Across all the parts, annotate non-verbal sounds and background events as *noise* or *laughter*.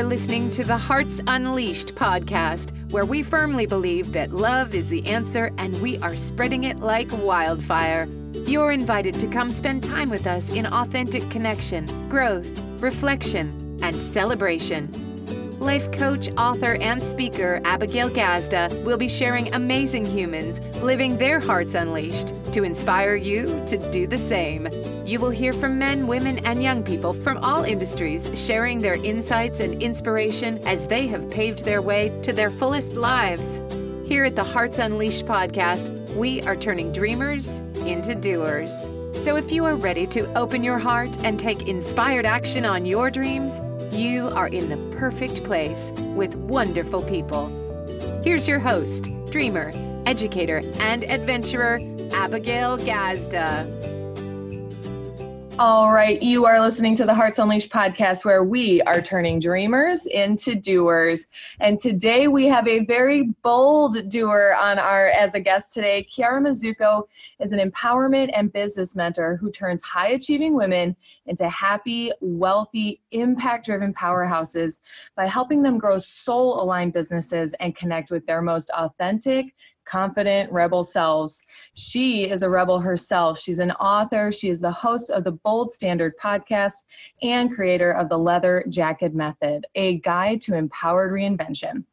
You're listening to the Hearts Unleashed podcast, where we firmly believe that love is the answer and we are spreading it like wildfire. You're invited to come spend time with us in authentic connection, growth, reflection, and celebration. Life coach, author, and speaker Abigail Gazda will be sharing amazing humans living their hearts unleashed to inspire you to do the same. You will hear from men, women, and young people from all industries sharing their insights and inspiration as they have paved their way to their fullest lives. Here at the Hearts Unleashed podcast, we are turning dreamers into doers. So if you are ready to open your heart and take inspired action on your dreams, you are in the perfect place with wonderful people. Here's your host, dreamer, educator, and adventurer, Abigail Gazda. All right, you are listening to the Hearts Unleashed podcast where we are turning dreamers into doers. And today we have a very bold doer on our as a guest today. Kiara Mizuko is an empowerment and business mentor who turns high achieving women into happy, wealthy, impact driven powerhouses by helping them grow soul aligned businesses and connect with their most authentic, confident rebel selves. She is a rebel herself. She's an author. She is the host of the Bold Standard podcast and creator of the Leather Jacket Method, a guide to empowered reinvention.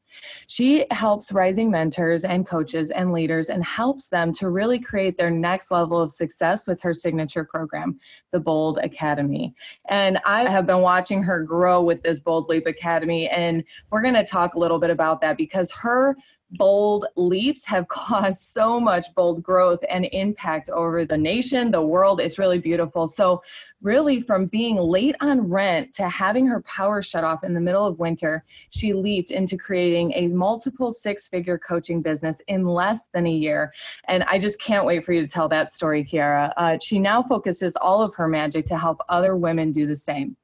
She helps rising mentors and coaches and leaders and helps them to really create their next level of success with her signature program, the Bold Academy. And I have been watching her grow with this Bold Leap Academy, and we're going to talk a little bit about that because her bold leaps have *laughs* caused so much bold growth and impact over the nation, the world. It's really beautiful. So, really, from being late on rent to having her power shut off in the middle of winter, she leaped into creating a multiple six figure coaching business in less than a year. And I just can't wait for you to tell that story, Kiara. Uh, she now focuses all of her magic to help other women do the same.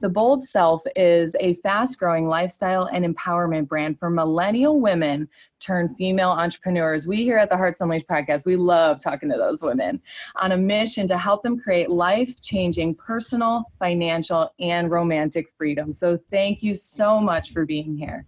The Bold Self is a fast growing lifestyle and empowerment brand for millennial women turned female entrepreneurs. We here at the Hearts Unleashed podcast, we love talking to those women on a mission to help them create life changing personal, financial, and romantic freedom. So thank you so much for being here.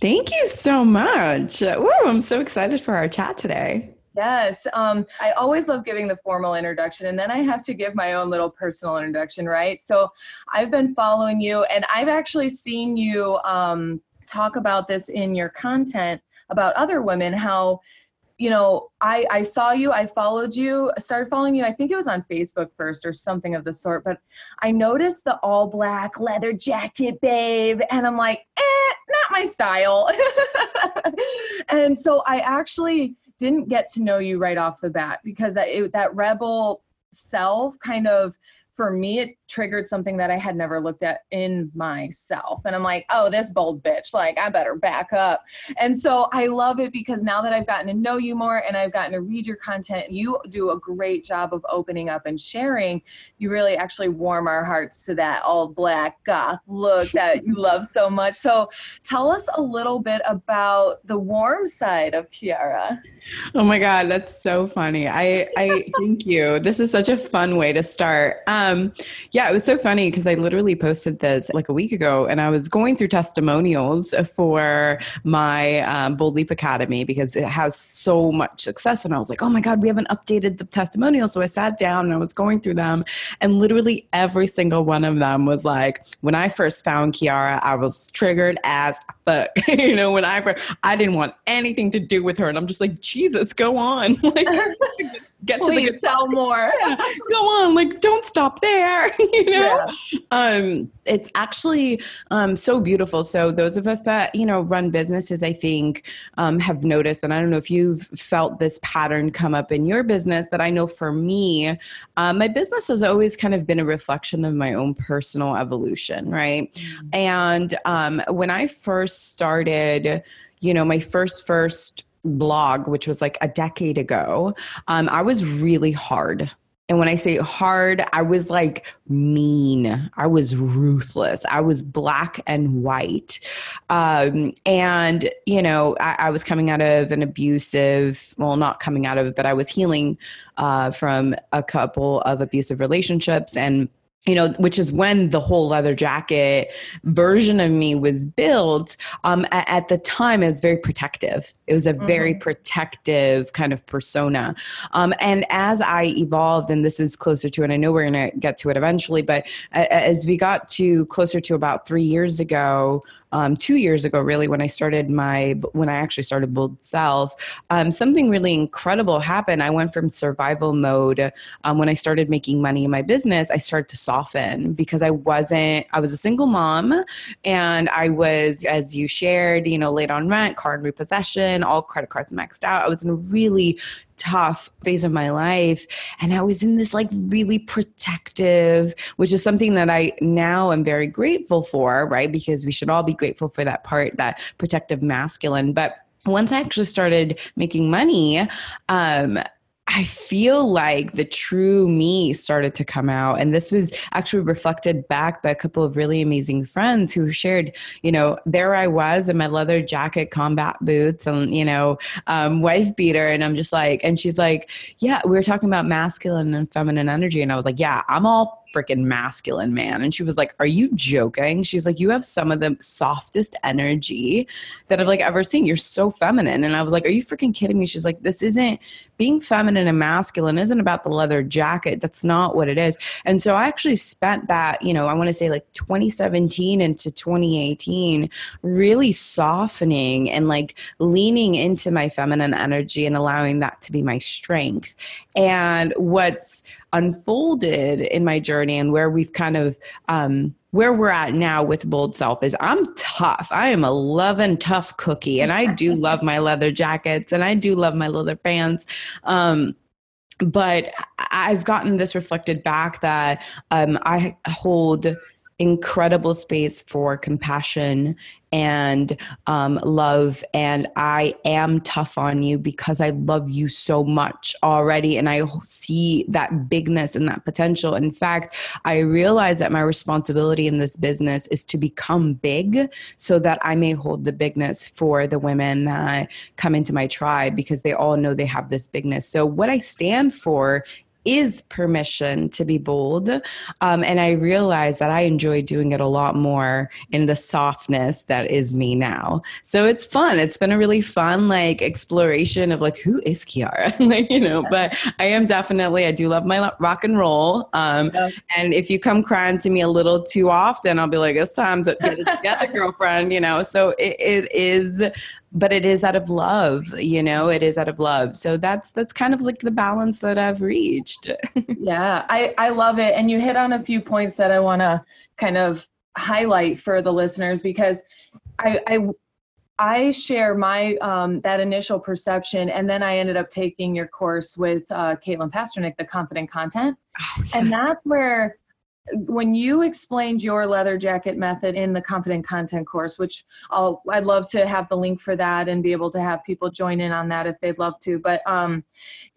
Thank you so much. Woo, I'm so excited for our chat today. Yes. Um, I always love giving the formal introduction, and then I have to give my own little personal introduction, right? So I've been following you, and I've actually seen you um, talk about this in your content about other women, how you know, I, I saw you, I followed you, started following you. I think it was on Facebook first or something of the sort, but I noticed the all black leather jacket, babe. And I'm like, eh, not my style. *laughs* and so I actually didn't get to know you right off the bat because that, it, that rebel self kind of for me, it triggered something that I had never looked at in myself. And I'm like, oh, this bold bitch, like, I better back up. And so I love it because now that I've gotten to know you more and I've gotten to read your content, you do a great job of opening up and sharing. You really actually warm our hearts to that all black goth look that you *laughs* love so much. So tell us a little bit about the warm side of Kiara. Oh my God, that's so funny. I, I thank you. This is such a fun way to start. Um, yeah, it was so funny because I literally posted this like a week ago and I was going through testimonials for my um, Bold Leap Academy because it has so much success. And I was like, oh my God, we haven't updated the testimonials. So I sat down and I was going through them and literally every single one of them was like, when I first found Kiara, I was triggered as fuck. *laughs* you know, when I, I didn't want anything to do with her. And I'm just like, Jesus, go on. *laughs* like, *laughs* get to the tell more. Yeah, go on, like don't stop there. *laughs* you know, yeah. um, it's actually um, so beautiful. So those of us that you know run businesses, I think, um, have noticed, and I don't know if you've felt this pattern come up in your business, but I know for me, um, my business has always kind of been a reflection of my own personal evolution, right? Mm-hmm. And um, when I first started, you know, my first first blog, which was like a decade ago, um, I was really hard. And when I say hard, I was like mean. I was ruthless. I was black and white. Um, and, you know, I, I, was coming out of an abusive, well, not coming out of it, but I was healing uh, from a couple of abusive relationships. And you know, which is when the whole leather jacket version of me was built. Um, at, at, the time, it was very protective. It was a mm-hmm. very protective kind of persona. Um, and as I evolved, and this is closer to, and I know we're going to get to it eventually, but as we got to closer to about three years ago, um, two years ago, really, when I started my, when I actually started Bold Self, um, something really incredible happened. I went from survival mode um, when I started making money in my business. I started to soften because I wasn't, I was a single mom and I was, as you shared, you know, late on rent, card repossession, all credit cards maxed out. I was in a really tough phase of my life. And i was in this like really protective which is something that i now am very grateful for right? Because we should all be grateful for that part that protective masculine. But once I actually started making money, um, I feel like the true me started to come out. And this was actually reflected back by a couple of really amazing friends who shared, you know, there I was in my leather jacket, combat boots, and, you know, um, wife beater. And I'm just like, and she's like, yeah, we were talking about masculine and feminine energy. And I was like, yeah, I'm all freaking masculine man. And she was like, Are you joking? She's like, You have some of the softest energy that I've like ever seen. You're so feminine. And I was like, Are you freaking kidding me? She's like, This isn't being feminine and masculine isn't about the leather jacket. That's not what it is. And so I actually spent that, you know, I want to say like 2017 into 2018, really softening and like leaning into my feminine energy and allowing that to be my strength. And what's unfolded in my journey and where we've kind of um, where we're at now with bold self is i'm tough. I am a loving tough cookie and i do *laughs* love my leather jackets and i do love my leather pants. Um, but i've gotten this reflected back that um, i hold incredible space for compassion and um, love. And I am tough on you because I love you so much already. And I see that bigness and that potential. In fact, I realize that my responsibility in this business is to become big so that I may hold the bigness for the women that come into my tribe because they all know they have this bigness. So, what I stand for is permission to be bold. Um, and I realized that I enjoy doing it a lot more in the softness that is me now. So it's fun. It's been a really fun like exploration of like, who is Kiara? *laughs* like, you know, but I am definitely, I do love my rock and roll. Um, yeah. And if you come crying to me a little too often, I'll be like, it's time to get it together, *laughs* girlfriend, you know? So it, it is but it is out of love you know it is out of love. So that's that's kind of like the balance that i've reached. *laughs* Yeah i i love it. And you hit on a few points that i want to kind of highlight for the listeners because i i I share my um, that initial perception, and then I ended up taking your course with uh, Caitlin Pasternak, the Confident Content, oh, yeah. and that's where when you explained your leather jacket method in the confident content course which i'll i'd love to have the link for that and be able to have people join in on that if they'd love to. But um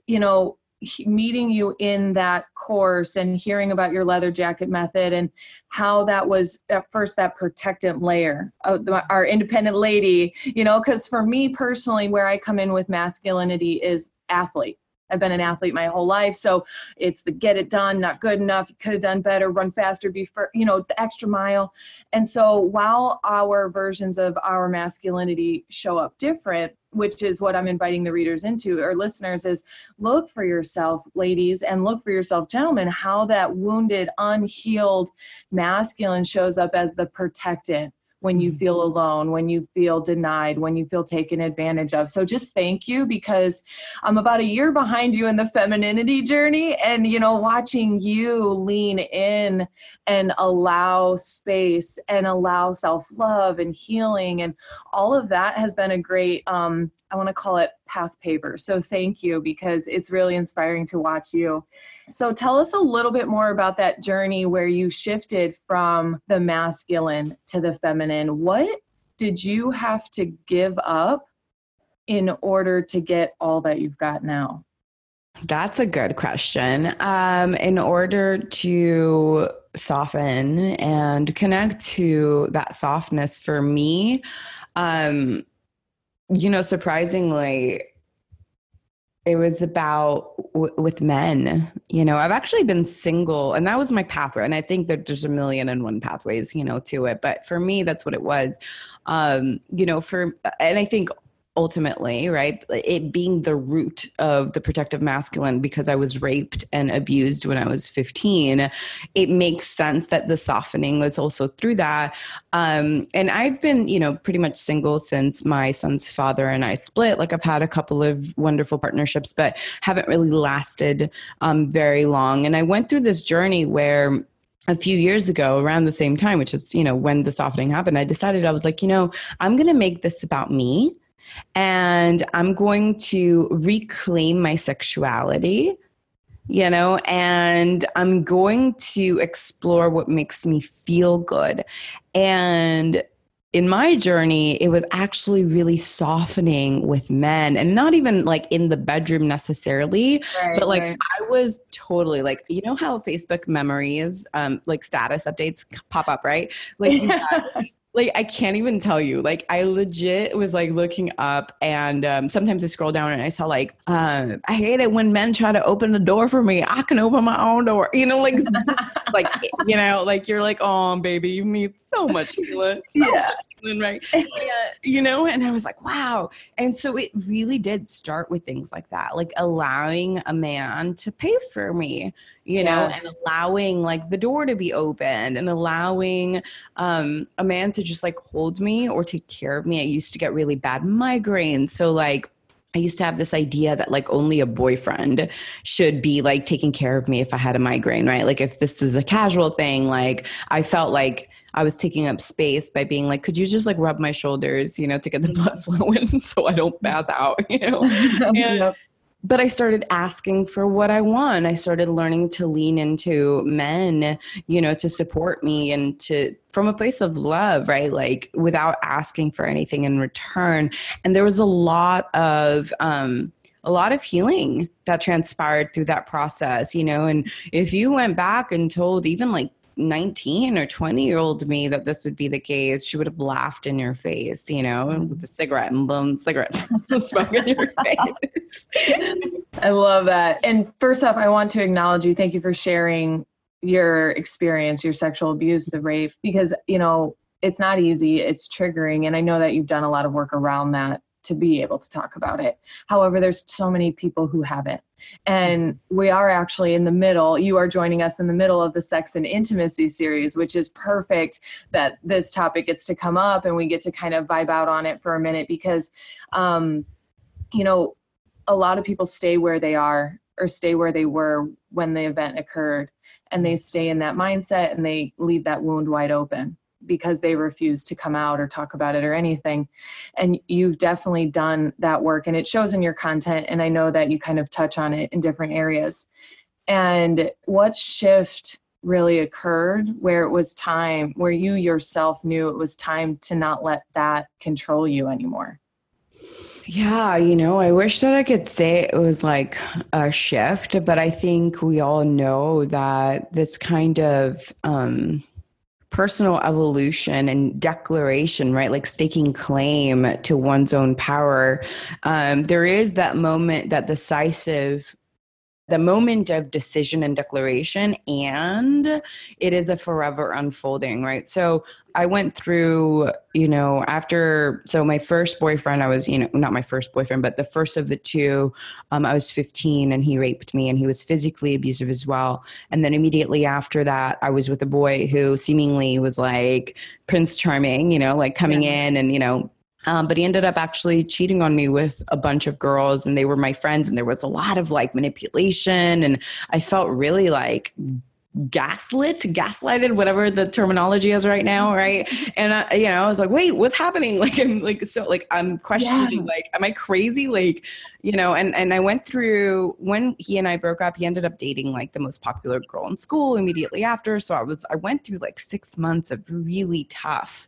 you know meeting you in that course and hearing about your leather jacket method and how that was at first that protectant layer of the, our independent lady you know because for me personally where i come in with masculinity is athlete I've been an athlete my whole life. So it's the get it done, not good enough, could have done better, run faster, be for, you know, the extra mile. And so while our versions of our masculinity show up different, which is what I'm inviting the readers into or listeners is look for yourself, ladies, and look for yourself, gentlemen, how that wounded, unhealed masculine shows up as the protectant when you feel mm-hmm. alone, when you feel denied, when you feel taken advantage of. So just thank you because I'm about a year behind you in the femininity journey and you know watching you lean in and allow space and allow self-love and healing and all of that has been a great um I want to call it path paver. So thank you because it's really inspiring to watch you. So tell us a little bit more about that journey where you shifted from the masculine to the feminine. What did you have to give up in order to get all that you've got now? That's a good question. Um, in order to soften and connect to that softness for me, um, you know, surprisingly, it was about w- with men you know. I've actually been single and that was my pathway and i think that there's a million and one pathways you know to it but for me that's what it was. Um you know for and i think ultimately, right? It being the root of the protective masculine because I was raped and abused when I was 15, it makes sense that the softening was also through that. Um, and I've been, you know, pretty much single since my son's father and I split. Like I've had a couple of wonderful partnerships, but haven't really lasted um, very long. And I went through this journey where a few years ago around the same time which is you know when the softening happened i decided i was like you know i'm going to make this about me and I'm going to reclaim my sexuality, you know, and I'm going to explore what makes me feel good. And in my journey, it was actually really softening with men and not even like in the bedroom necessarily, right, but like right. I was totally like, you know how Facebook memories, um, like status updates pop up, right? Like *laughs* like I can't even tell you. Like I legit was like looking up, and um, sometimes I scroll down and I saw like, uh, I hate it when men try to open the door for me. I can open my own door. You know, like like *laughs* you know, like you're like, oh baby, you need so much healing, so yeah, much healing, right? *laughs* Yeah, you know. And I was like, wow. And so it really did start with things like that, like allowing a man to pay for me, you know, and allowing like the door to be opened and allowing um, a man to just like hold me or take care of me. I used to get really bad migraines. So, like, I used to have this idea that like only a boyfriend should be like taking care of me if I had a migraine, right? Like if this is a casual thing, like I felt like I was taking up space by being like, could you just like rub my shoulders, you know, to get the *laughs* blood flowing so I don't pass out, *laughs* you know? *laughs* And, yep but I started asking for what I want. I started learning to lean into men, you know, to support me and to from a place of love, right? Like without asking for anything in return. And there was a lot of um a lot of healing that transpired through that process, you know, and if you went back and told even like 19 or 20 year old me that this would be the case, she would have laughed in your face, you know, mm-hmm. with a cigarette and blown cigarette *laughs* smoke in your face. *laughs* I love that. And first off, I want to acknowledge you. Thank you for sharing your experience, your sexual abuse, the rape, because, you know, it's not easy, it's triggering. And I know that you've done a lot of work around that to be able to talk about it. However, there's so many people who haven't. And we are actually in the middle. You are joining us in the middle of the sex and intimacy series, which is perfect that this topic gets to come up and we get to kind of vibe out on it for a minute because, um, you know, a lot of people stay where they are or stay where they were when the event occurred and they stay in that mindset and they leave that wound wide open because they refuse to come out or talk about it or anything. And you've definitely done that work and it shows in your content. And I know that you kind of touch on it in different areas. And what shift really occurred where it was time, where you yourself knew it was time to not let that control you anymore? Yeah, you know, I wish that I could say it was like a shift, but I think we all know that this kind of um, personal evolution and declaration, right? Like staking claim to one's own power. Um, there is that moment, that decisive the moment of decision and declaration and it is a forever unfolding right so i went through you know after so my first boyfriend i was you know not my first boyfriend but the first of the two um, i was 15 and he raped me and he was physically abusive as well and then immediately after that i was with a boy who seemingly was like prince charming you know like coming yeah. in and you know um, but he ended up actually cheating on me with a bunch of girls, and they were my friends, and there was a lot of like manipulation, and I felt really like gaslit gaslighted whatever the terminology is right now right? And I, you know i was like wait what's happening? *laughs* Like i'm like so like i'm questioning yeah. like am i crazy? Like you know and and i went through when he and i broke up he ended up dating like the most popular girl in school immediately after so i was i went through like six months of really tough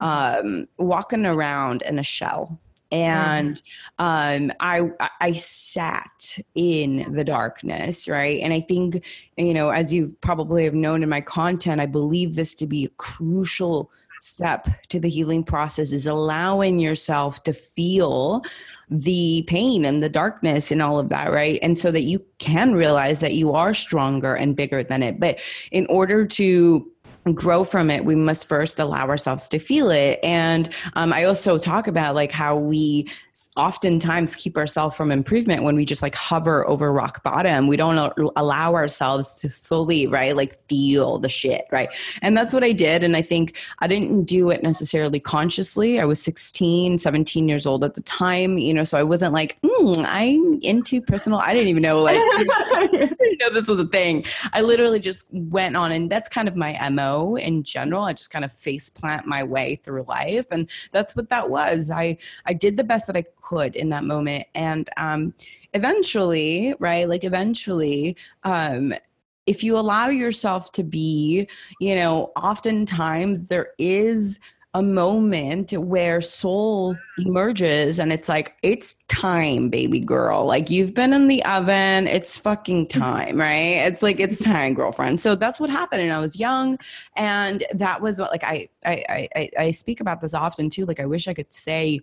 um, walking around in a shell and mm-hmm. um, I I sat in the darkness, right? And I think you know, as you probably have known in my content, I believe this to be a crucial step to the healing process is allowing yourself to feel the pain and the darkness and all of that, right? And so that you can realize that you are stronger and bigger than it. But in order to grow from it we must first allow ourselves to feel it and um, i also talk about like how we oftentimes keep ourselves from improvement when we just like hover over rock bottom. We don't allow ourselves to fully, right, like feel the shit, right? And that's what I did. And I think I didn't do it necessarily consciously. I was 16, 17 years old at the time, you know, so I wasn't like, mm, I'm into personal. I didn't even know, like, *laughs* *laughs* *laughs* didn't know this was a thing. I literally just went on, and that's kind of my MO in general. I just kind of face plant my way through life. And that's what that was. I, I did the best that I could in that moment and um eventually right like eventually um if you allow yourself to be you know oftentimes there is a moment where soul emerges and it's like it's time baby girl. Like you've been in the oven. It's fucking mm-hmm. time right? It's like it's time girlfriend. So that's what happened and i was young and that was what like i i i, I speak about this often too like i wish i could say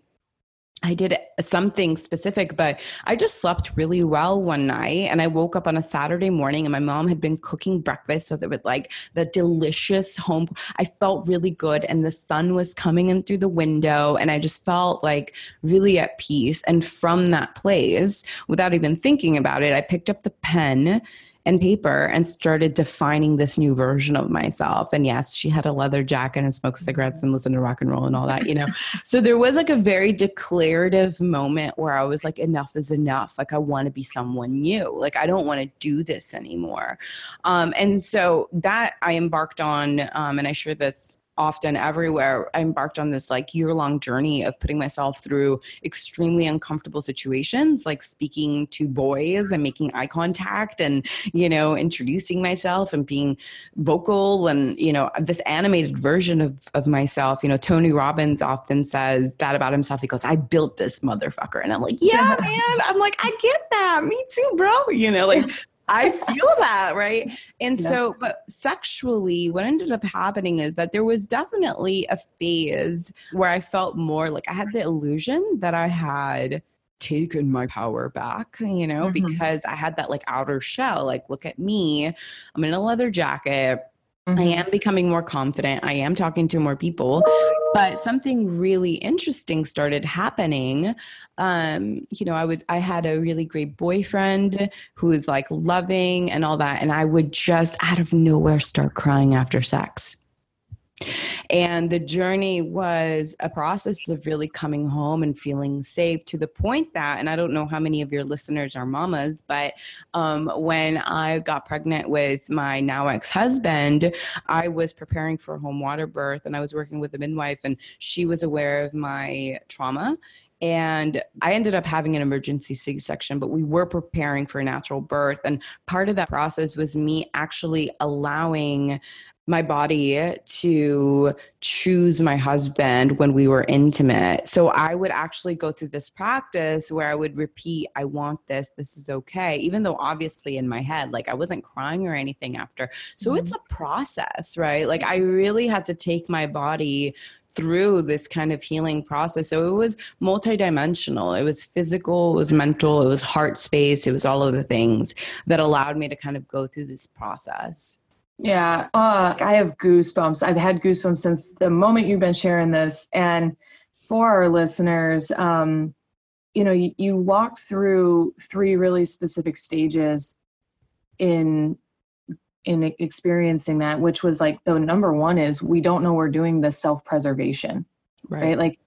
I did something specific, but I just slept really well one night. And I woke up on a Saturday morning, and my mom had been cooking breakfast with it with like the delicious home. I felt really good, and the sun was coming in through the window, and I just felt like really at peace. And from that place, without even thinking about it, I picked up the pen and paper and started defining this new version of myself. And yes, she had a leather jacket and smoked cigarettes and listened to rock and roll and all that, you know. *laughs* so there was like a very declarative moment where I was like, enough is enough. Like I want to be someone new. Like I don't want to do this anymore. Um, and so that I embarked on, um, and I share this often everywhere i embarked on this like year long journey of putting myself through extremely uncomfortable situations like speaking to boys and making eye contact and you know introducing myself and being vocal and you know this animated version of of myself. You know tony robbins often says that about himself. He goes i built this motherfucker. And i'm like yeah *laughs* man. I'm like i get that. Me too bro. You know like I feel that, right? And yeah. so, but sexually, what ended up happening is that there was definitely a phase where I felt more like I had the illusion that I had taken my power back, you know, mm-hmm. because I had that like outer shell. Like, look at me, I'm in a leather jacket. Mm-hmm. I am becoming more confident. I am talking to more people. But something really interesting started happening. Um, you know, I would I had a really great boyfriend who was like loving and all that. And I would just out of nowhere start crying after sex. And the journey was a process of really coming home and feeling safe to the point that, and I don't know how many of your listeners are mamas, but um, when I got pregnant with my now ex husband, I was preparing for home water birth and I was working with a midwife, and she was aware of my trauma and I ended up having an emergency C section, but we were preparing for a natural birth. And part of that process was me actually allowing my body to choose my husband when we were intimate. So I would actually go through this practice where I would repeat, I want this, this is okay, even though obviously in my head, like I wasn't crying or anything after. So mm-hmm. it's a process, right? Like I really had to take my body through this kind of healing process. So it was multidimensional. It was physical, it was mental, it was heart space, it was all of the things that allowed me to kind of go through this process. Yeah, uh, I have goosebumps. I've had goosebumps since the moment you've been sharing this. And for our listeners, um, you know, you, you walk through three really specific stages in in experiencing that, which was like the number one is we don't know we're doing the self preservation, right. right? Like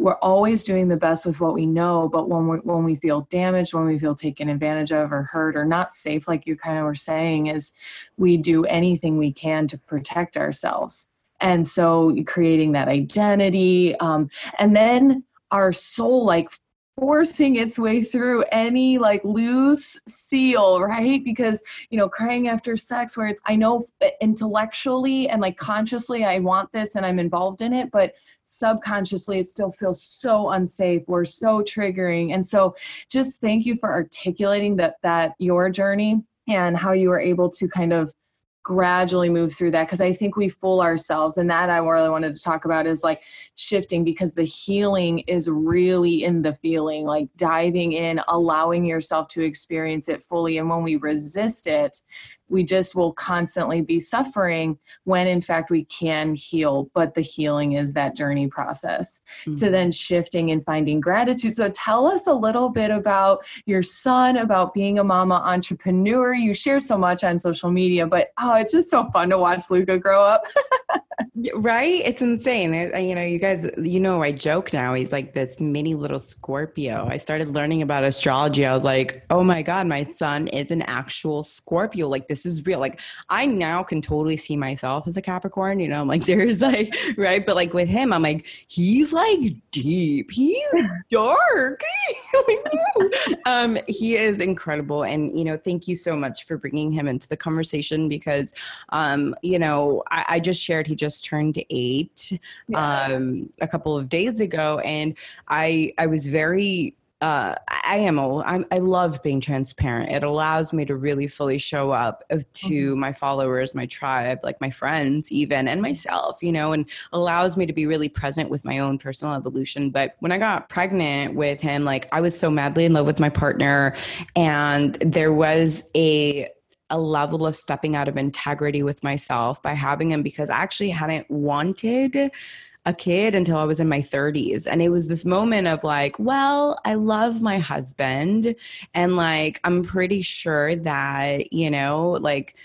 we're always doing the best with what we know but when we when we feel damaged when we feel taken advantage of or hurt or not safe like you kind of were saying is we do anything we can to protect ourselves. And so creating that identity um, and then our soul like forcing its way through any like loose seal, right? Because, you know, crying after sex, where it's, I know intellectually and like consciously I want this and I'm involved in it, but subconsciously it still feels so unsafe or so triggering. And so just thank you for articulating that, that your journey and how you were able to kind of gradually move through that because I think we fool ourselves. And that I really wanted to talk about is like shifting because the healing is really in the feeling, like diving in, allowing yourself to experience it fully. And when we resist it, we just will constantly be suffering when in fact we can heal but the healing is that journey process mm-hmm. to then shifting and finding gratitude. So tell us a little bit about your son about being a mama entrepreneur. You share so much on social media but oh it's just so fun to watch luca grow up. *laughs* Right? It's insane. You know you guys you know i joke now he's like this mini little scorpio. I started learning about astrology. I was like oh my god my son is an actual scorpio. Like this is real. Like i now can totally see myself as a capricorn you know i'm like *laughs* there's like right? But like with him i'm like he's like deep. He's dark. *laughs* Um he is incredible. And you know thank you so much for bringing him into the conversation because um you know i, I just shared he just turned eight yeah. um, a couple of days ago, and I I was very uh, I am a, I'm, I love being transparent. It allows me to really fully show up to mm-hmm. my followers, my tribe, like my friends, even, and myself, you know, and allows me to be really present with my own personal evolution. But when I got pregnant with him, like I was so madly in love with my partner, and there was a a level of stepping out of integrity with myself by having him because I actually hadn't wanted a kid until I was in my 30s. And it was this moment of like, well, I love my husband. And like, I'm pretty sure that, you know, like,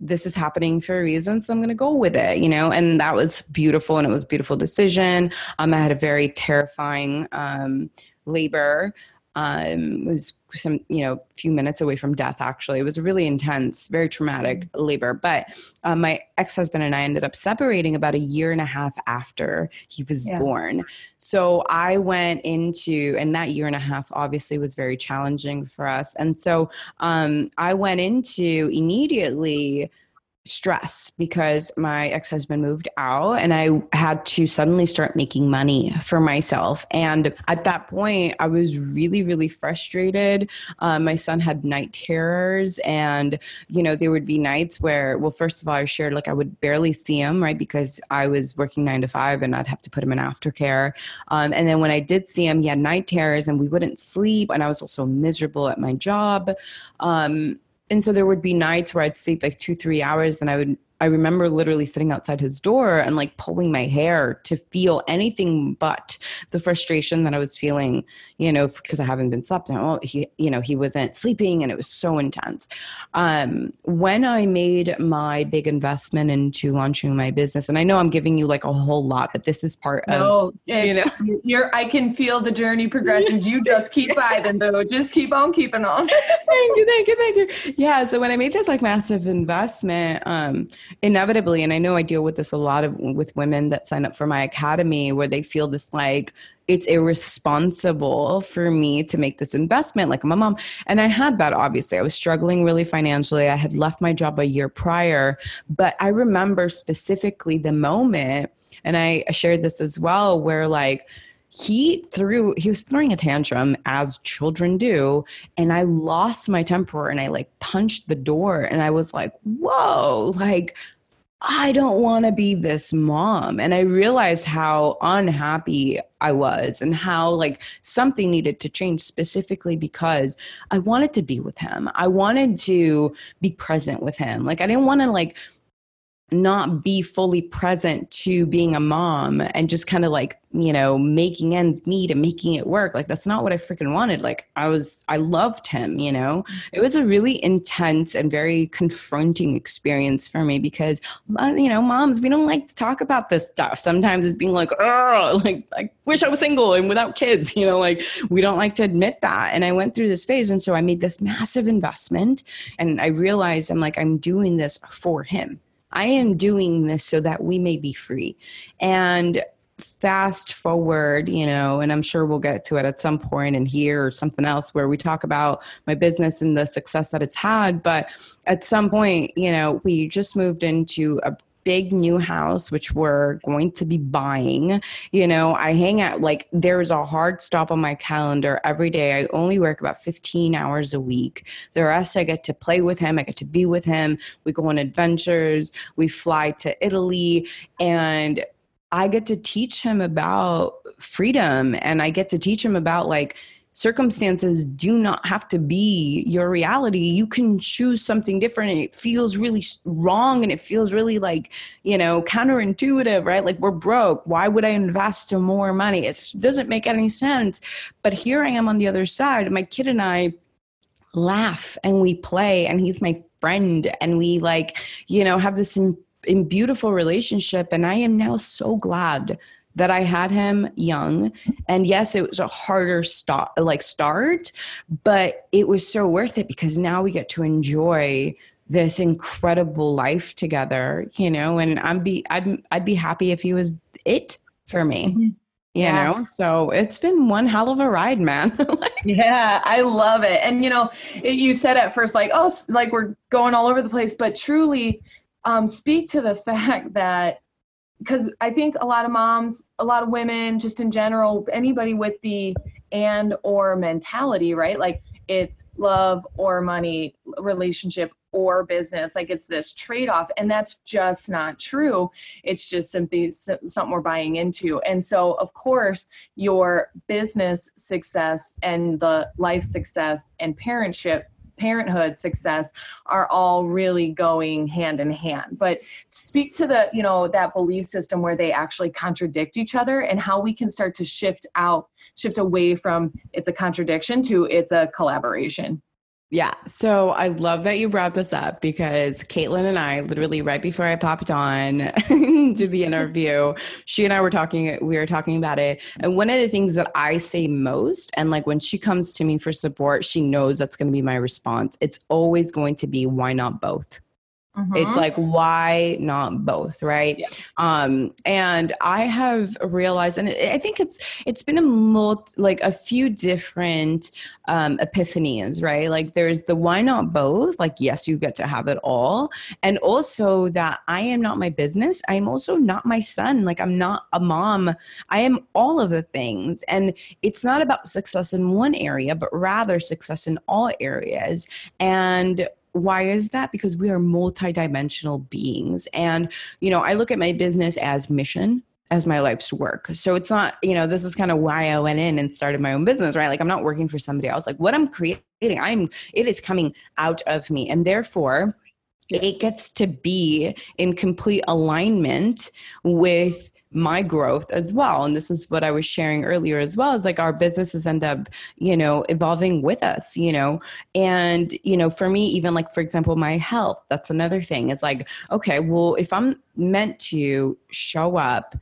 this is happening for a reason, so I'm going to go with it, you know. And that was beautiful, and it was beautiful decision. Um, I had a very terrifying um, labor, um, was some you know a few minutes away from death actually it was a really intense very traumatic mm-hmm. labor but um, my ex-husband and i ended up separating about a year and a half after he was yeah. born so i went into and that year and a half obviously was very challenging for us and so um, i went into immediately stress because my ex-husband moved out and I had to suddenly start making money for myself. And at that point, I was really, really frustrated. Um, my son had night terrors and, you know, there would be nights where, well, first of all, I shared like I would barely see him, right? Because I was working nine to five and I'd have to put him in aftercare. Um, and then when I did see him, he had night terrors and we wouldn't sleep. And I was also miserable at my job. Um, and so there would be nights where I'd sleep like two, three hours and I would I remember literally sitting outside his door and like pulling my hair to feel anything but the frustration that I was feeling, you know, because I haven't been slept. And oh, he, you know, he wasn't sleeping and it was so intense. Um, when I made my big investment into launching my business, and I know I'm giving you like a whole lot, but this is part no, of, you know, you're, I can feel the journey progressing. You *laughs* just keep vibing though. Just keep on keeping on. *laughs* thank you. Thank you. Thank you. Yeah. So when I made this like massive investment, um, inevitably and i know i deal with this a lot of with women that sign up for my academy where they feel this like it's irresponsible for me to make this investment like i'm a mom. And i had that obviously. I was struggling really financially. I had left my job a year prior. But i remember specifically the moment and i shared this as well where like he threw he was throwing a tantrum as children do and i lost my temper and i like punched the door and i was like whoa like I don't want to be this mom. And I realized how unhappy I was and how like something needed to change specifically because I wanted to be with him. I wanted to be present with him. Like I didn't want to like not be fully present to being a mom and just kind of like you know making ends meet and making it work. Like that's not what i freaking wanted. Like i was i loved him you know? It was a really intense and very confronting experience for me because uh, you know moms we don't like to talk about this stuff. Sometimes it's being like oh like i wish i was single and without kids *laughs* you know like we don't like to admit that. And i went through this phase and so i made this massive investment and i realized i'm like i'm doing this for him I am doing this so that we may be free. And fast forward, you know, and I'm sure we'll get to it at some point in here or something else where we talk about my business and the success that it's had. But at some point, you know, we just moved into a big new house, which we're going to be buying. You know, I hang out, like, there's a hard stop on my calendar every day. I only work about 15 hours a week. The rest, I get to play with him, I get to be with him. We go on adventures, we fly to Italy, and I get to teach him about freedom and I get to teach him about like, circumstances do not have to be your reality. You can choose something different and it feels really wrong and it feels really like, you know, counterintuitive, right? Like we're broke. Why would I invest more money? It doesn't make any sense. But here I am on the other side. My kid and I laugh and we play and he's my friend and we like, you know, have this in, in beautiful relationship. And I am now so glad that I had him young. And yes, it was a harder start like start, but it was so worth it because now we get to enjoy this incredible life together, you know, and I'm be I'd I'd be happy if he was it for me. Mm-hmm. You yeah. know, so it's been one hell of a ride, man. *laughs* yeah, I love it. And you know, it, you said at first like, oh, like we're going all over the place, but truly um, speak to the *laughs* fact that because I think a lot of moms, a lot of women, just in general, anybody with the and or mentality, right? Like it's love or money, relationship or business. Like it's this trade off, and that's just not true. It's just simply something we're buying into. And so, of course, your business success and the life success and parentship parenthood success are all really going hand in hand. But speak to the you know that belief system where they actually contradict each other and how we can start to shift out shift away from it's a contradiction to it's a collaboration yeah. So I love that you brought this up because Caitlin and I, literally right before I popped on *laughs* to the *laughs* interview, she and I were talking, we were talking about it. And one of the things that I say most, and like when she comes to me for support, she knows that's going to be my response. It's always going to be, why not both? Mm-hmm. It's like why not both, right? Yeah. Um, and I have realized, and I think it's it's been a multi, like a few different um, epiphanies, right? Like there's the why not both, like yes, you get to have it all, and also that I am not my business. I am also not my son. Like I'm not a mom. I am all of the things, and it's not about success in one area, but rather success in all areas. And why is that? Because we are multidimensional beings. And you know i look at my business as mission as my life's work. So it's not you know this is kind of why i went in and started my own business right? Like i'm not working for somebody else. Like what i'm creating i'm it is coming out of me. And therefore it gets to be in complete alignment with my growth as well. And this is what i was sharing earlier as well is like our businesses end up you know evolving with us you know? And you know for me even like for example my health that's another thing. It's like okay well if i'm meant to show up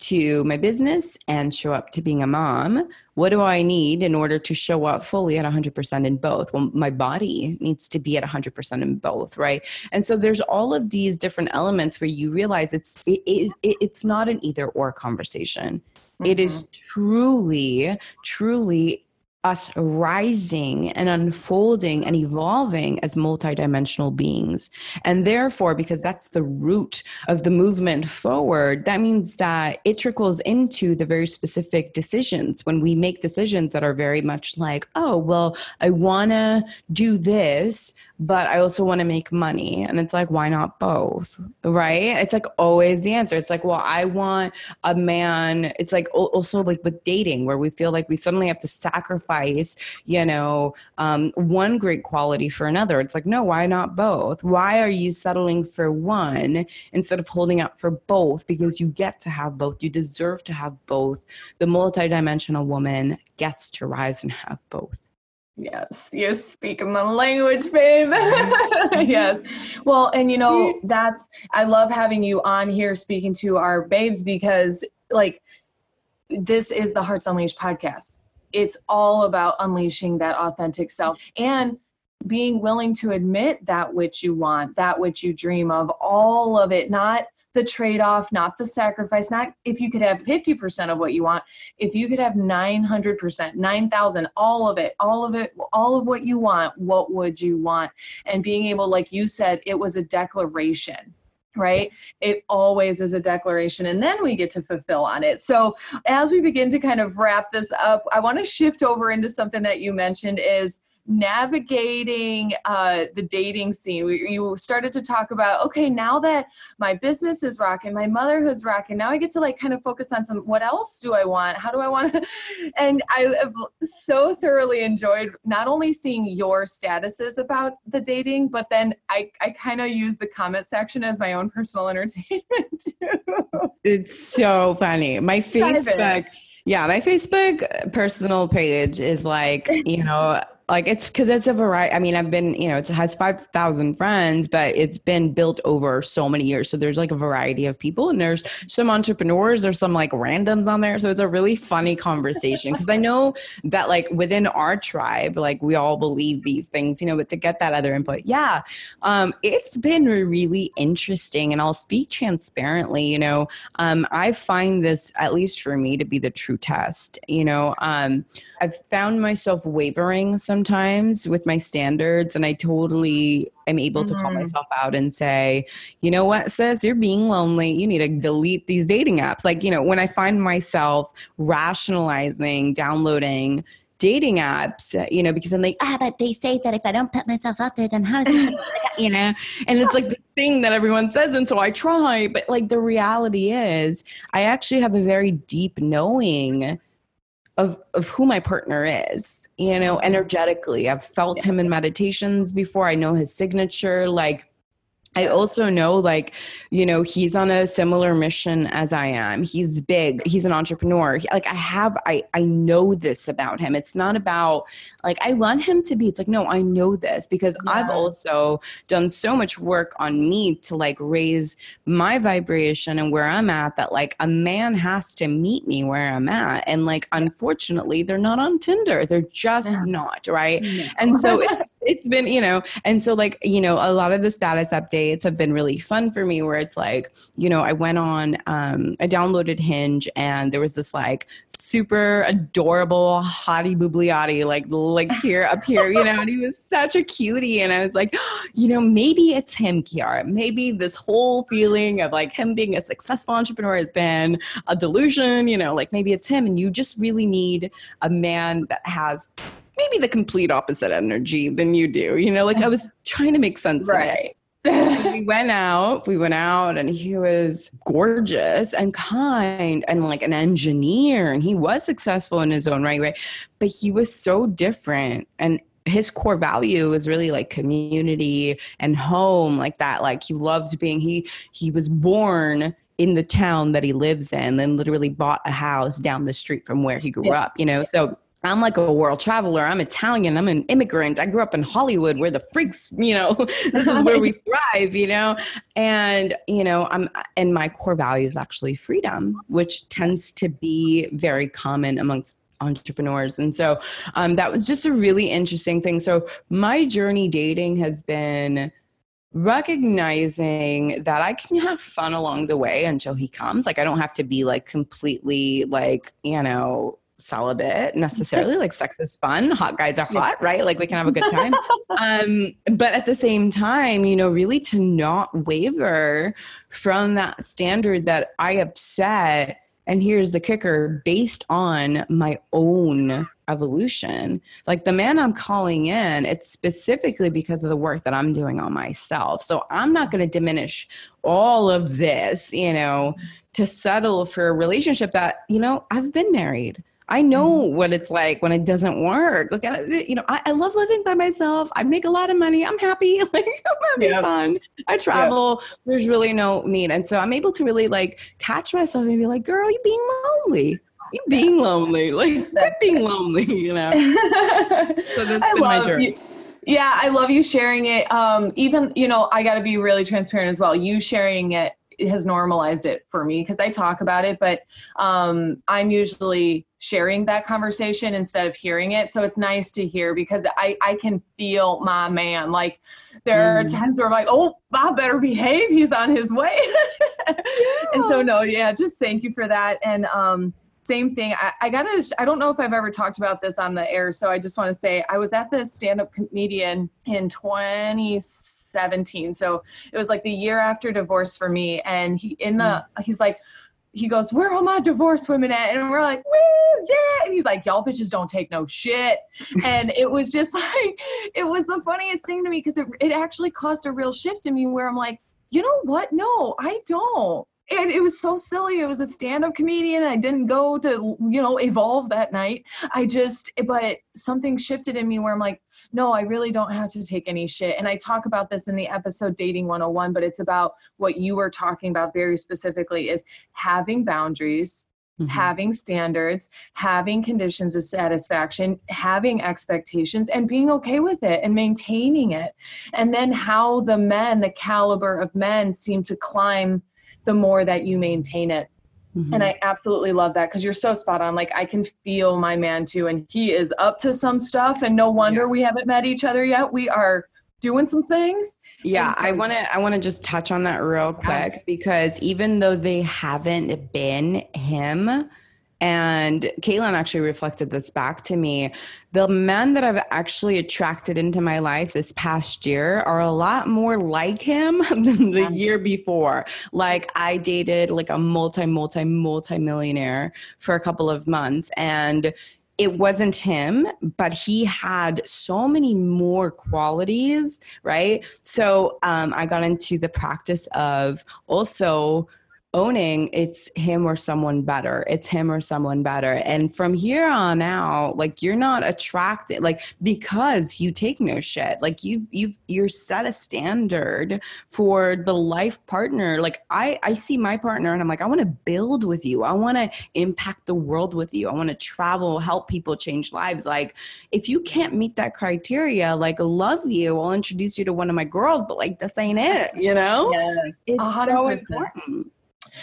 to my business and show up to being a mom what do i need in order to show up fully at 100% in both well my body needs to be at 100% in both right and so there's all of these different elements where you realize it's it, it, it's not an either or conversation mm-hmm. it is mm-hmm. truly truly us rising and unfolding and evolving as multidimensional beings. And therefore, because that's the root of the movement forward, that means that it trickles into the very specific decisions when we make decisions that are very much like, oh, well, I want to do this, but I also want to make money. And it's like, why not both? Right? It's like always the answer. It's like, well, I want a man. It's like also like with dating, where we feel like we suddenly have to sacrifice, you know, um, one great quality for another. It's like, no, why not both? Why are you settling for one instead of holding out for both? Because you get to have both. You deserve to have both. The multidimensional woman gets to rise and have both. Yes, you speak my language, babe. *laughs* Mm-hmm. yes. Well, and you know, mm-hmm. that's, I love having you on here speaking to our babes because, like, this is the Hearts Unleashed podcast. It's all about unleashing that authentic self and being willing to admit that which you want, that which you dream of, all of it, not the trade off, not the sacrifice, not if you could have 50% of what you want, if you could have 900%, 9,000, all of it, all of it, all of what you want, what would you want? And being able, like you said, it was a declaration. right? It always is a declaration, and then we get to fulfill on it. So, as we begin to kind of wrap this up, I want to shift over into something that you mentioned is navigating uh, the dating scene. We, you started to talk about, okay, now that my business is rocking, my motherhood's rocking, now I get to like kind of focus on some, what else do I want? How do I want to? *laughs* And I have so thoroughly enjoyed not only seeing your statuses about the dating, but then I, I kind of use the comment section as my own personal entertainment *laughs* too. It's so funny. My Facebook. Yeah, my Facebook personal page is like, you know, like it's because it's a variety i mean i've been you know it has 5000 friends but it's been built over so many years. So there's like a variety of people and there's some entrepreneurs there's some like randoms on there. So it's a really funny conversation because i *laughs* know that like within our tribe like we all believe these things you know but to get that other input yeah um it's been really interesting and i'll speak transparently you know um i find this at least for me to be the true test you know um i've found myself wavering some sometimes with my standards and I totally am able to mm-hmm. call myself out and say, you know what, sis, you're being lonely. You need to delete these dating apps. Like, you know, when I find myself rationalizing, downloading dating apps, you know, because I'm like, ah, but they say that if I don't put myself out there, then how, *laughs* you know, and it's like the thing that everyone says. And so I try, but like the reality is, I actually have a very deep knowing of, of who my partner is you know, energetically. I've felt yeah. him in meditations before. I know his signature. Like, I also know, like, you know, he's on a similar mission as I am. He's big. He's an entrepreneur. Like, I have, I, I know this about him. It's not about, like, I want him to be. It's like, no, I know this because yeah. I've also done so much work on me to, like, raise my vibration and where I'm at that, like, a man has to meet me where I'm at. And, like, unfortunately, they're not on Tinder. They're just not, right? No. And so *laughs* it's, it's been, you know, and so, like, you know, a lot of the status updates dates have been really fun for me where it's like, you know, I went on, um, I downloaded Hinge and there was this like super adorable hottie boobliati, like, like here, up here, you know, and he was such a cutie. And I was like, oh, *gasps* you know, maybe it's him, Kiara. Maybe this whole feeling of like him being a successful entrepreneur has been a delusion, you know, like maybe it's him. And you just really need a man that has maybe the complete opposite energy than you do. You know, like I was trying to make sense right. We went out, we went out and he was gorgeous and kind and like an engineer and he was successful in his own right way, but he was so different and his core value was really like community and home like that like he loved being he he was born in the town that he lives in and literally bought a house down the street from where he grew up you know? So I'm like a world traveler. I'm Italian. I'm an immigrant. I grew up in Hollywood where the freaks, you know, *laughs* this is where we *laughs* thrive, you know. And, you know, I'm and my core value is actually freedom, which tends to be very common amongst entrepreneurs. And so um, that was just a really interesting thing. So my journey dating has been recognizing that I can have fun along the way until he comes. Like I don't have to be like completely like, you know, celibate necessarily like sex is fun hot guys are hot right? Like we can have a good *laughs* time. Um but at the same time you know really to not waver from that standard that i have set and here's the kicker based on my own evolution. Like the man i'm calling in it's specifically because of the work that i'm doing on myself. So i'm not going to diminish all of this you know to settle for a relationship that you know i've been married I know mm-hmm. what it's like when it doesn't work. Look at it. You know, I, I love living by myself. I make a lot of money. I'm happy. *laughs* Like I'm having yeah. fun. I travel. Yeah. There's really no need. And so I'm able to really like catch myself and be like, girl, you're being lonely. You're being lonely. Like quit being lonely, you *laughs* *laughs* know. so that's I been my journey. You. Yeah, I love you sharing it. Um, even, you know, I got to be really transparent as well. You sharing it has normalized it for me because I talk about it, but um, I'm usually sharing that conversation instead of hearing it. So it's nice to hear because I, I can feel my man. Like there mm. are times where I'm like, oh, I better behave. He's on his way. yeah. *laughs* And so no, yeah, just thank you for that. And um, same thing. I, I gotta, I don't know if I've ever talked about this on the air. So I just want to say I was at the stand-up comedian in 2017. So it was like the year after divorce for me. And he in the mm. he's like, he goes, Where are my divorced women at? And we're like, Woo, yeah. And he's like, Y'all bitches don't take no shit. *laughs* and it was just *laughs* like, it was the funniest thing to me because it, it actually caused a real shift in me where I'm like, You know what? No, I don't. And it was so silly. It was a stand up comedian. I didn't go to, you know, evolve that night. I just, but something shifted in me where I'm like, no, I really don't have to take any shit. And I talk about this in the episode Dating 101, but it's about what you were talking about very specifically is having boundaries, mm-hmm. having standards, having conditions of satisfaction, having expectations, and being okay with it and maintaining it. And then how the men, the caliber of men seem to climb the more that you maintain it. Mm-hmm. And I absolutely love that because you're so spot on. Like I can feel my man too, and he is up to some stuff. And no wonder yeah. we haven't met each other yet. We are doing some things. Yeah, so, I want to I want to just touch on that real quick yeah. because even though they haven't been him, and Caitlin actually reflected this back to me. The men that I've actually attracted into my life this past year are a lot more like him *laughs* than the year before. Like I dated like a multi, multi, multi millionaire for a couple of months and it wasn't him, but he had so many more qualities, right? So um, I got into the practice of also owning it's him or someone better. It's him or someone better. And from here on out like you're not attracted like because you take no shit. Like you you you're set a standard for the life partner. Like i i see my partner and i'm like i want to build with you. I want to impact the world with you. I want to travel help people change lives. Like if you can't meet that criteria like love you i'll introduce you to one of my girls but like this ain't it you know? Yes, it's 100%. so important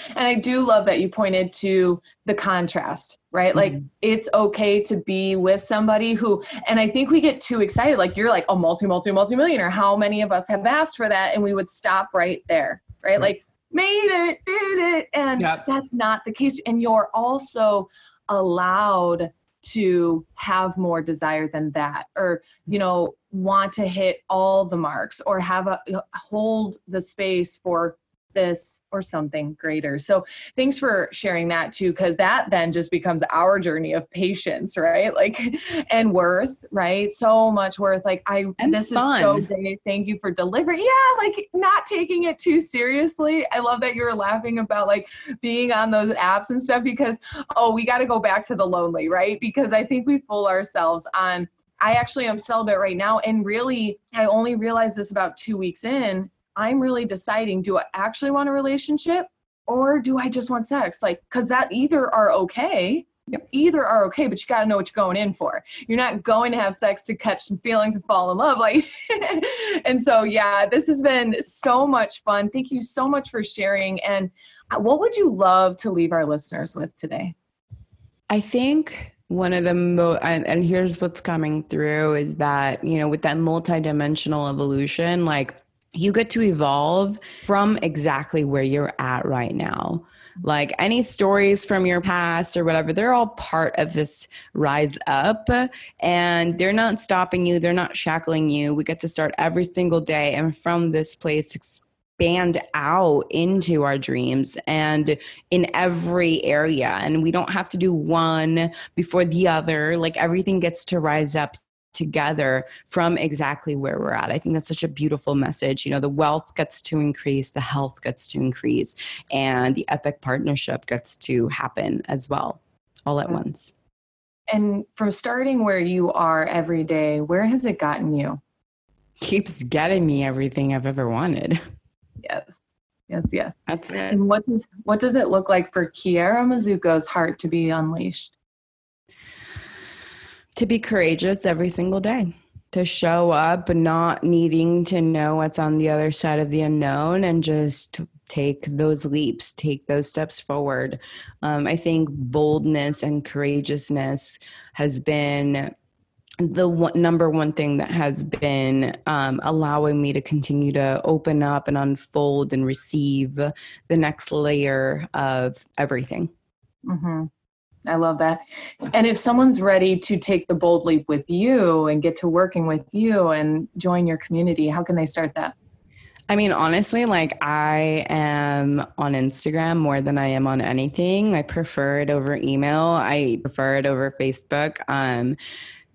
and I do love that you pointed to the contrast, right? Mm-hmm. Like it's okay to be with somebody who, and I think we get too excited. Like you're like a multi, multi, multi millionaire. How many of us have asked for that? And we would stop right there, right? right. Like made it, did it. And that's not the case. And you're also allowed to have more desire than that or you know want to hit all the marks or have a hold the space for this or something greater. So thanks for sharing that too, because that then just becomes our journey of patience, right? Like *laughs* and worth, right? So much worth. Like I and this fun. is so great. Thank you for delivering. Yeah, like not taking it too seriously. I love that you were laughing about like being on those apps and stuff because oh, we got to go back to the lonely, right? Because I think we fool ourselves on I actually am celibate right now and really I only realized this about 2 weeks in I'm really deciding do I actually want a relationship or do I just want sex? Like, because that either are okay. Yep. Either are okay, but you got to know what you're going in for. You're not going to have sex to catch some feelings and fall in love. Like, *laughs* and so, yeah, this has been so much fun. Thank you so much for sharing. And uh, what would you love to leave our listeners with today? I think one of the most and, and, here's what's coming through is that you know with that multidimensional evolution like you get to evolve from exactly where you're at right now. Like any stories from your past or whatever, they're all part of this rise up and they're not stopping you, they're not shackling you. We get to start every single day and from this place expand out into our dreams and in every area. And we don't have to do one before the other. Like everything gets to rise up together from exactly where we're at. I think that's such a beautiful message. You know, the wealth gets to increase, the health gets to increase, and the epic partnership gets to happen as well, all at mm-hmm. once. And from starting where you are every day, where has it gotten you? Keeps getting me everything I've ever wanted. Yes. Yes, yes. That's it. And what does what does it look like for Kiara Mizuko's heart to be unleashed? To be courageous every single day to show up not needing to know what's on the other side of the unknown and just take those leaps take those steps forward um, i think boldness and courageousness has been the one, number one thing that has been um, allowing me to continue to open up and unfold and receive the next layer of everything mm-hmm. I love that. And if someone's ready to take the bold leap with you and get to working with you and join your community, how can they start that? I mean, honestly, like I am on Instagram more than I am on anything. I prefer it over email. I prefer it over Facebook. Um,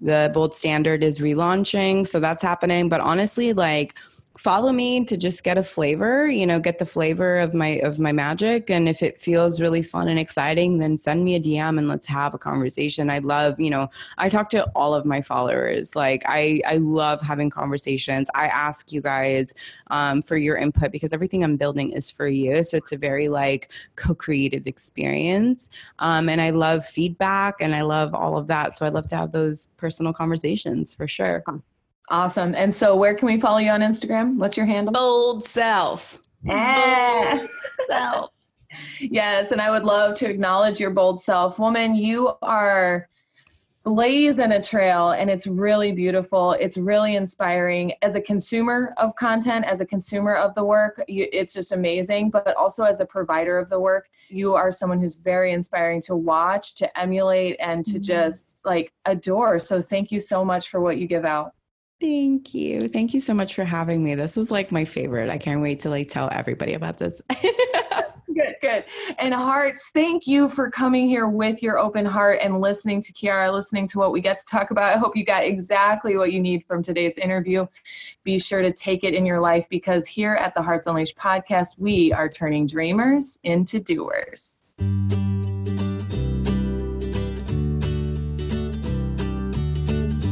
the Bold Standard is relaunching, so that's happening. But honestly, like follow me to just get a flavor you know get the flavor of my of my magic. And if it feels really fun and exciting then send me a dm and let's have a conversation. I love you know i talk to all of my followers. Like i i love having conversations. I ask you guys um, for your input because everything i'm building is for you. So it's a very like co-creative experience. Um, and i love feedback and i love all of that. So i love to have those personal conversations for sure Awesome. And so, where can we follow you on Instagram? What's your handle? Bold self. Ah. Bold self. *laughs* yes, and I would love to acknowledge your bold self, woman. You are blazing a trail, and it's really beautiful. It's really inspiring as a consumer of content, as a consumer of the work. You, it's just amazing. But also as a provider of the work, you are someone who's very inspiring to watch, to emulate, and to mm-hmm. just like adore. So, thank you so much for what you give out. Thank you. Thank you so much for having me. This was like my favorite. I can't wait to like tell everybody about this. *laughs* good, good. And hearts, thank you for coming here with your open heart and listening to Kiara, listening to what we get to talk about. I hope you got exactly what you need from today's interview. Be sure to take it in your life because here at the Hearts Unleashed podcast, we are turning dreamers into doers.